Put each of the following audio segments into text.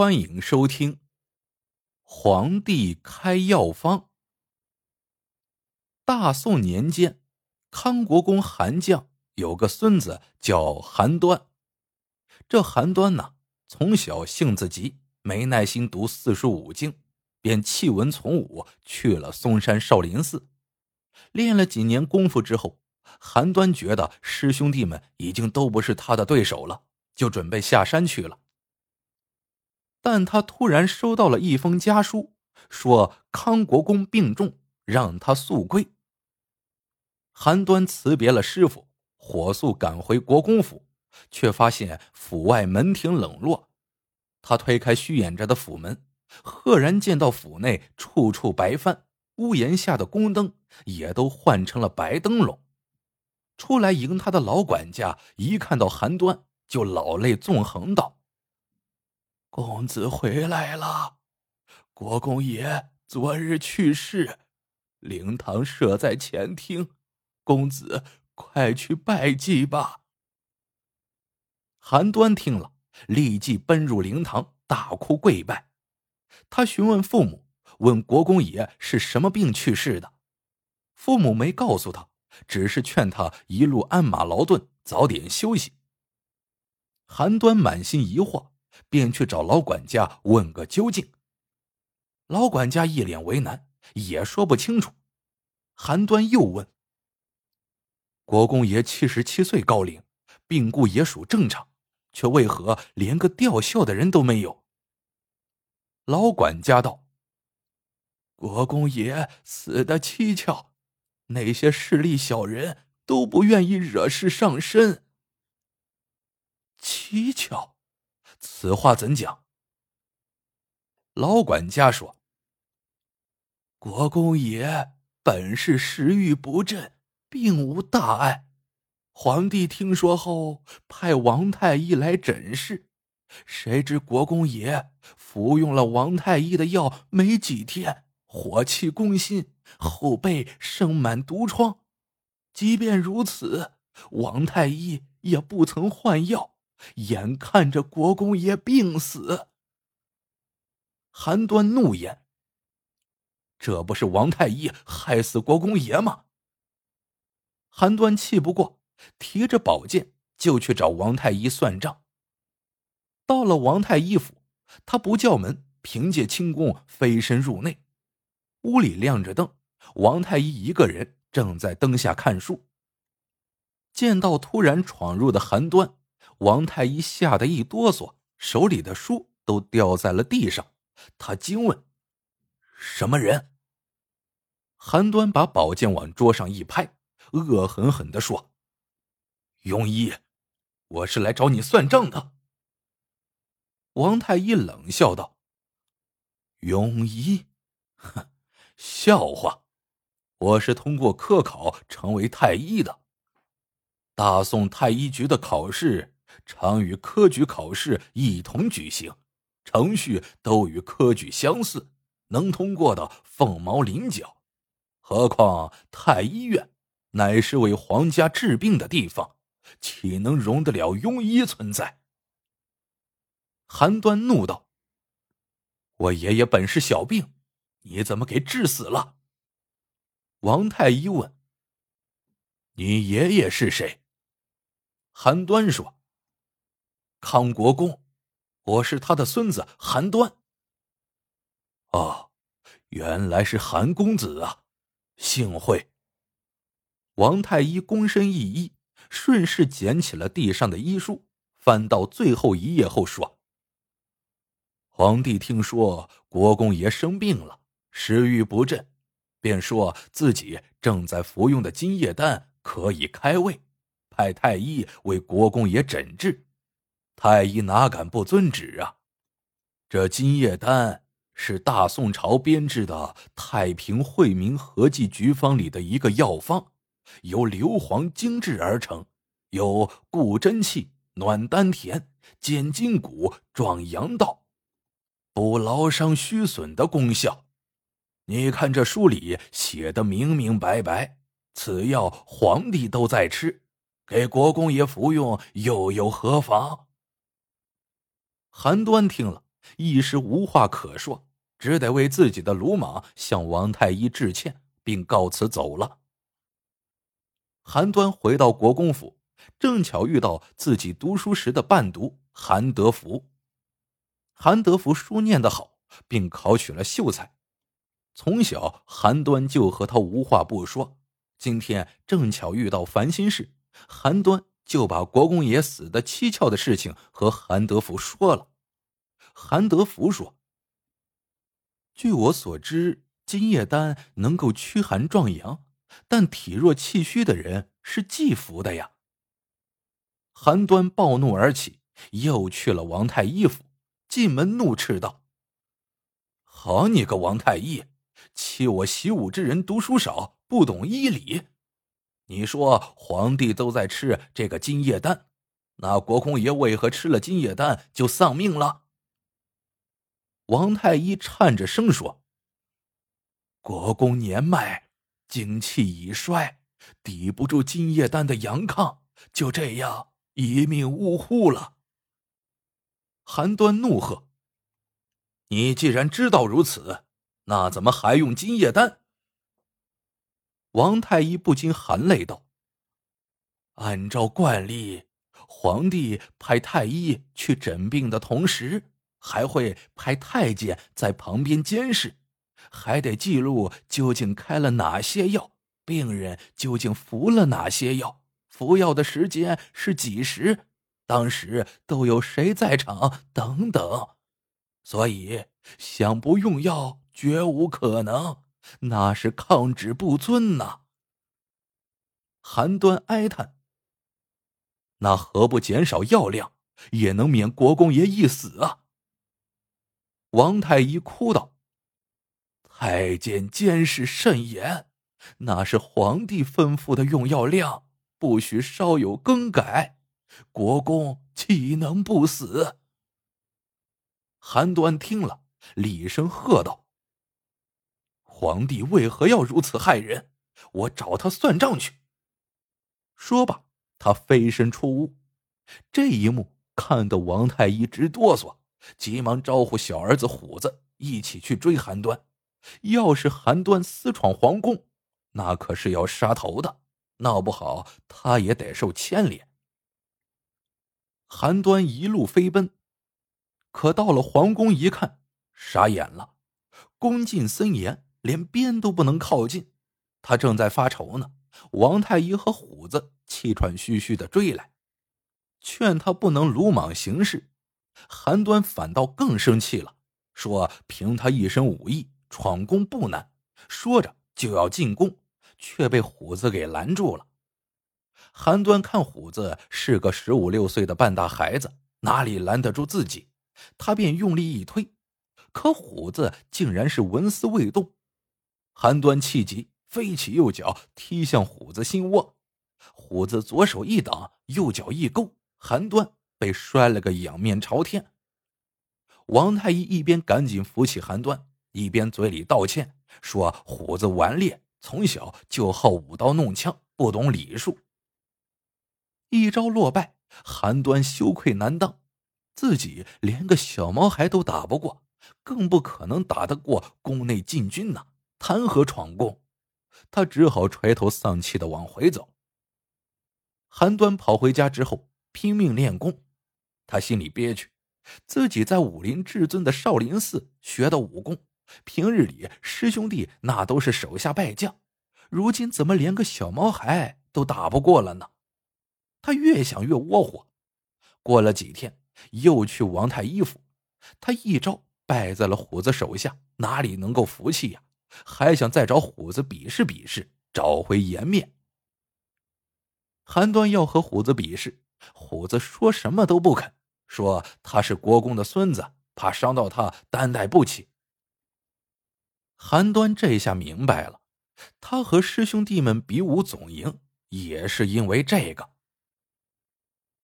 欢迎收听《皇帝开药方》。大宋年间，康国公韩绛有个孙子叫韩端。这韩端呢，从小性子急，没耐心读四书五经，便弃文从武，去了嵩山少林寺。练了几年功夫之后，韩端觉得师兄弟们已经都不是他的对手了，就准备下山去了。但他突然收到了一封家书，说康国公病重，让他速归。韩端辞别了师傅，火速赶回国公府，却发现府外门庭冷落。他推开虚掩着的府门，赫然见到府内处处白帆，屋檐下的宫灯也都换成了白灯笼。出来迎他的老管家一看到韩端，就老泪纵横道。公子回来了，国公爷昨日去世，灵堂设在前厅，公子快去拜祭吧。韩端听了，立即奔入灵堂，大哭跪拜。他询问父母，问国公爷是什么病去世的，父母没告诉他，只是劝他一路鞍马劳顿，早点休息。韩端满心疑惑。便去找老管家问个究竟。老管家一脸为难，也说不清楚。韩端又问：“国公爷七十七岁高龄，病故也属正常，却为何连个吊孝的人都没有？”老管家道：“国公爷死的蹊跷，那些势利小人都不愿意惹事上身。蹊跷。”此话怎讲？老管家说：“国公爷本是食欲不振，并无大碍。皇帝听说后，派王太医来诊视。谁知国公爷服用了王太医的药，没几天，火气攻心，后背生满毒疮。即便如此，王太医也不曾换药。”眼看着国公爷病死，韩端怒言：“这不是王太医害死国公爷吗？”韩端气不过，提着宝剑就去找王太医算账。到了王太医府，他不叫门，凭借轻功飞身入内。屋里亮着灯，王太医一个人正在灯下看书。见到突然闯入的韩端。王太医吓得一哆嗦，手里的书都掉在了地上。他惊问：“什么人？”韩端把宝剑往桌上一拍，恶狠狠的说：“庸医，我是来找你算账的。”王太医冷笑道：“庸医，哼，笑话！我是通过科考成为太医的。大宋太医局的考试。”常与科举考试一同举行，程序都与科举相似，能通过的凤毛麟角。何况太医院乃是为皇家治病的地方，岂能容得了庸医存在？韩端怒道：“我爷爷本是小病，你怎么给治死了？”王太医问：“你爷爷是谁？”韩端说。康国公，我是他的孙子韩端。哦，原来是韩公子啊，幸会。王太医躬身一揖，顺势捡起了地上的医书，翻到最后一页后说：“皇帝听说国公爷生病了，食欲不振，便说自己正在服用的金叶丹可以开胃，派太医为国公爷诊治。”太医哪敢不遵旨啊？这金叶丹是大宋朝编制的《太平惠民合剂局方》里的一个药方，由硫磺精制而成，有固真气、暖丹田、减筋骨、壮阳道、补劳伤虚损的功效。你看这书里写的明明白白，此药皇帝都在吃，给国公爷服用又有何妨？韩端听了，一时无话可说，只得为自己的鲁莽向王太医致歉，并告辞走了。韩端回到国公府，正巧遇到自己读书时的伴读韩德福。韩德福书念得好，并考取了秀才。从小，韩端就和他无话不说。今天正巧遇到烦心事，韩端就把国公爷死的蹊跷的事情和韩德福说了。韩德福说：“据我所知，金叶丹能够驱寒壮阳，但体弱气虚的人是忌服的呀。”韩端暴怒而起，又去了王太医府，进门怒斥道：“好你个王太医！”欺我习武之人读书少，不懂医理。你说皇帝都在吃这个金叶丹，那国公爷为何吃了金叶丹就丧命了？王太医颤着声说：“国公年迈，精气已衰，抵不住金叶丹的阳亢，就这样一命呜呼了。”韩端怒喝：“你既然知道如此！”那怎么还用金叶丹？王太医不禁含泪道：“按照惯例，皇帝派太医去诊病的同时，还会派太监在旁边监视，还得记录究竟开了哪些药，病人究竟服了哪些药，服药的时间是几时，当时都有谁在场等等。所以想不用药。”绝无可能，那是抗旨不遵呐。韩端哀叹：“那何不减少药量，也能免国公爷一死啊？”王太医哭道：“太监监视甚严，那是皇帝吩咐的用药量，不许稍有更改，国公岂能不死？”韩端听了，厉声喝道。皇帝为何要如此害人？我找他算账去。说罢，他飞身出屋。这一幕看得王太医直哆嗦，急忙招呼小儿子虎子一起去追韩端。要是韩端私闯皇宫，那可是要杀头的，闹不好他也得受牵连。韩端一路飞奔，可到了皇宫一看，傻眼了，宫禁森严。连边都不能靠近，他正在发愁呢。王太医和虎子气喘吁吁的追来，劝他不能鲁莽行事。韩端反倒更生气了，说：“凭他一身武艺，闯宫不难。”说着就要进宫，却被虎子给拦住了。韩端看虎子是个十五六岁的半大孩子，哪里拦得住自己？他便用力一推，可虎子竟然是纹丝未动。韩端气急，飞起右脚踢向虎子心窝，虎子左手一挡，右脚一勾，韩端被摔了个仰面朝天。王太医一边赶紧扶起韩端，一边嘴里道歉说：“虎子顽劣，从小就好舞刀弄枪，不懂礼数。”一招落败，韩端羞愧难当，自己连个小毛孩都打不过，更不可能打得过宫内禁军呐。谈何闯宫？他只好垂头丧气的往回走。韩端跑回家之后，拼命练功。他心里憋屈，自己在武林至尊的少林寺学的武功，平日里师兄弟那都是手下败将，如今怎么连个小毛孩都打不过了呢？他越想越窝火。过了几天，又去王太医府，他一招败在了虎子手下，哪里能够服气呀？还想再找虎子比试比试，找回颜面。韩端要和虎子比试，虎子说什么都不肯，说他是国公的孙子，怕伤到他，担待不起。韩端这下明白了，他和师兄弟们比武总赢，也是因为这个。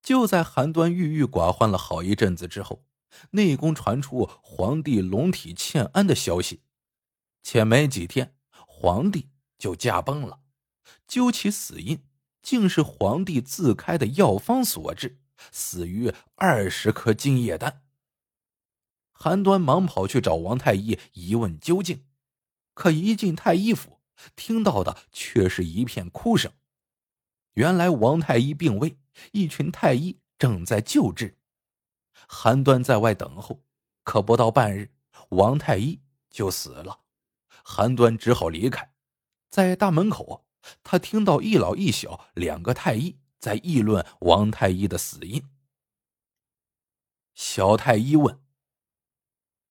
就在韩端郁郁寡欢了好一阵子之后，内宫传出皇帝龙体欠安的消息。且没几天，皇帝就驾崩了。究其死因，竟是皇帝自开的药方所致，死于二十颗金叶丹。韩端忙跑去找王太医一问究竟，可一进太医府，听到的却是一片哭声。原来王太医病危，一群太医正在救治。韩端在外等候，可不到半日，王太医就死了。韩端只好离开，在大门口，他听到一老一小两个太医在议论王太医的死因。小太医问：“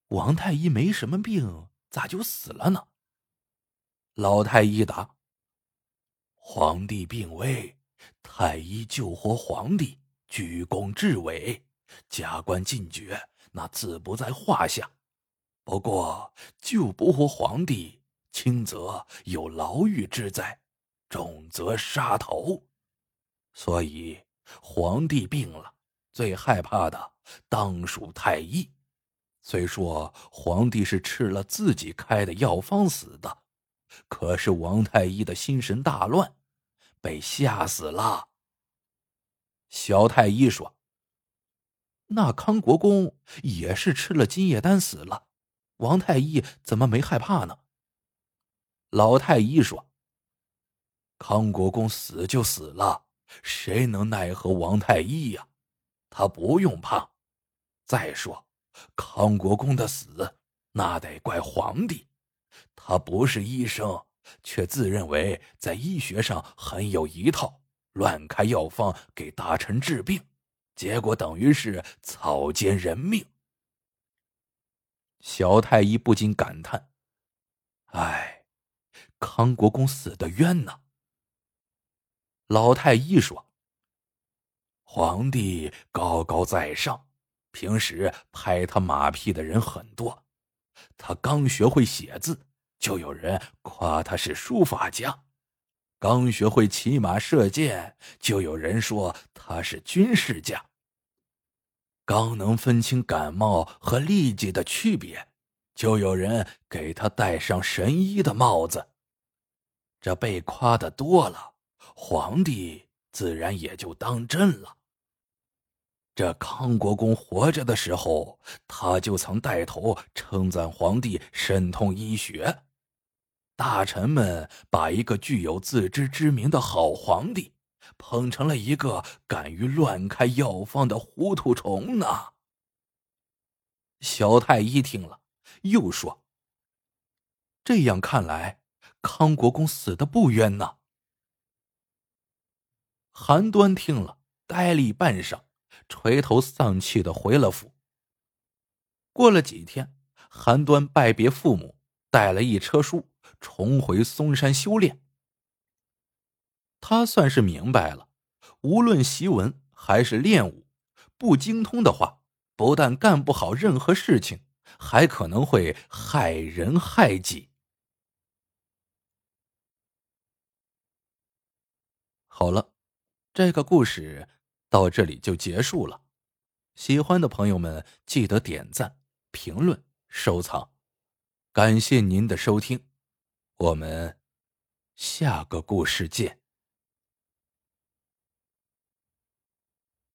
王太医没什么病，咋就死了呢？”老太医答：“皇帝病危，太医救活皇帝，居功至伟。”加官进爵，那自不在话下。不过救不活皇帝，轻则有牢狱之灾，重则杀头。所以皇帝病了，最害怕的当属太医。虽说皇帝是吃了自己开的药方死的，可是王太医的心神大乱，被吓死了。小太医说。那康国公也是吃了金叶丹死了，王太医怎么没害怕呢？老太医说：“康国公死就死了，谁能奈何王太医呀？他不用怕。再说，康国公的死，那得怪皇帝，他不是医生，却自认为在医学上很有一套，乱开药方给大臣治病。”结果等于是草菅人命。小太医不禁感叹：“哎，康国公死的冤呐！”老太医说：“皇帝高高在上，平时拍他马屁的人很多。他刚学会写字，就有人夸他是书法家；刚学会骑马射箭，就有人说他是军事家。”刚能分清感冒和痢疾的区别，就有人给他戴上神医的帽子。这被夸的多了，皇帝自然也就当真了。这康国公活着的时候，他就曾带头称赞皇帝深通医学，大臣们把一个具有自知之明的好皇帝。捧成了一个敢于乱开药方的糊涂虫呢。小太医听了，又说：“这样看来，康国公死的不冤呐。”韩端听了，呆立半晌，垂头丧气的回了府。过了几天，韩端拜别父母，带了一车书，重回嵩山修炼。他算是明白了，无论习文还是练武，不精通的话，不但干不好任何事情，还可能会害人害己。好了，这个故事到这里就结束了。喜欢的朋友们记得点赞、评论、收藏，感谢您的收听，我们下个故事见。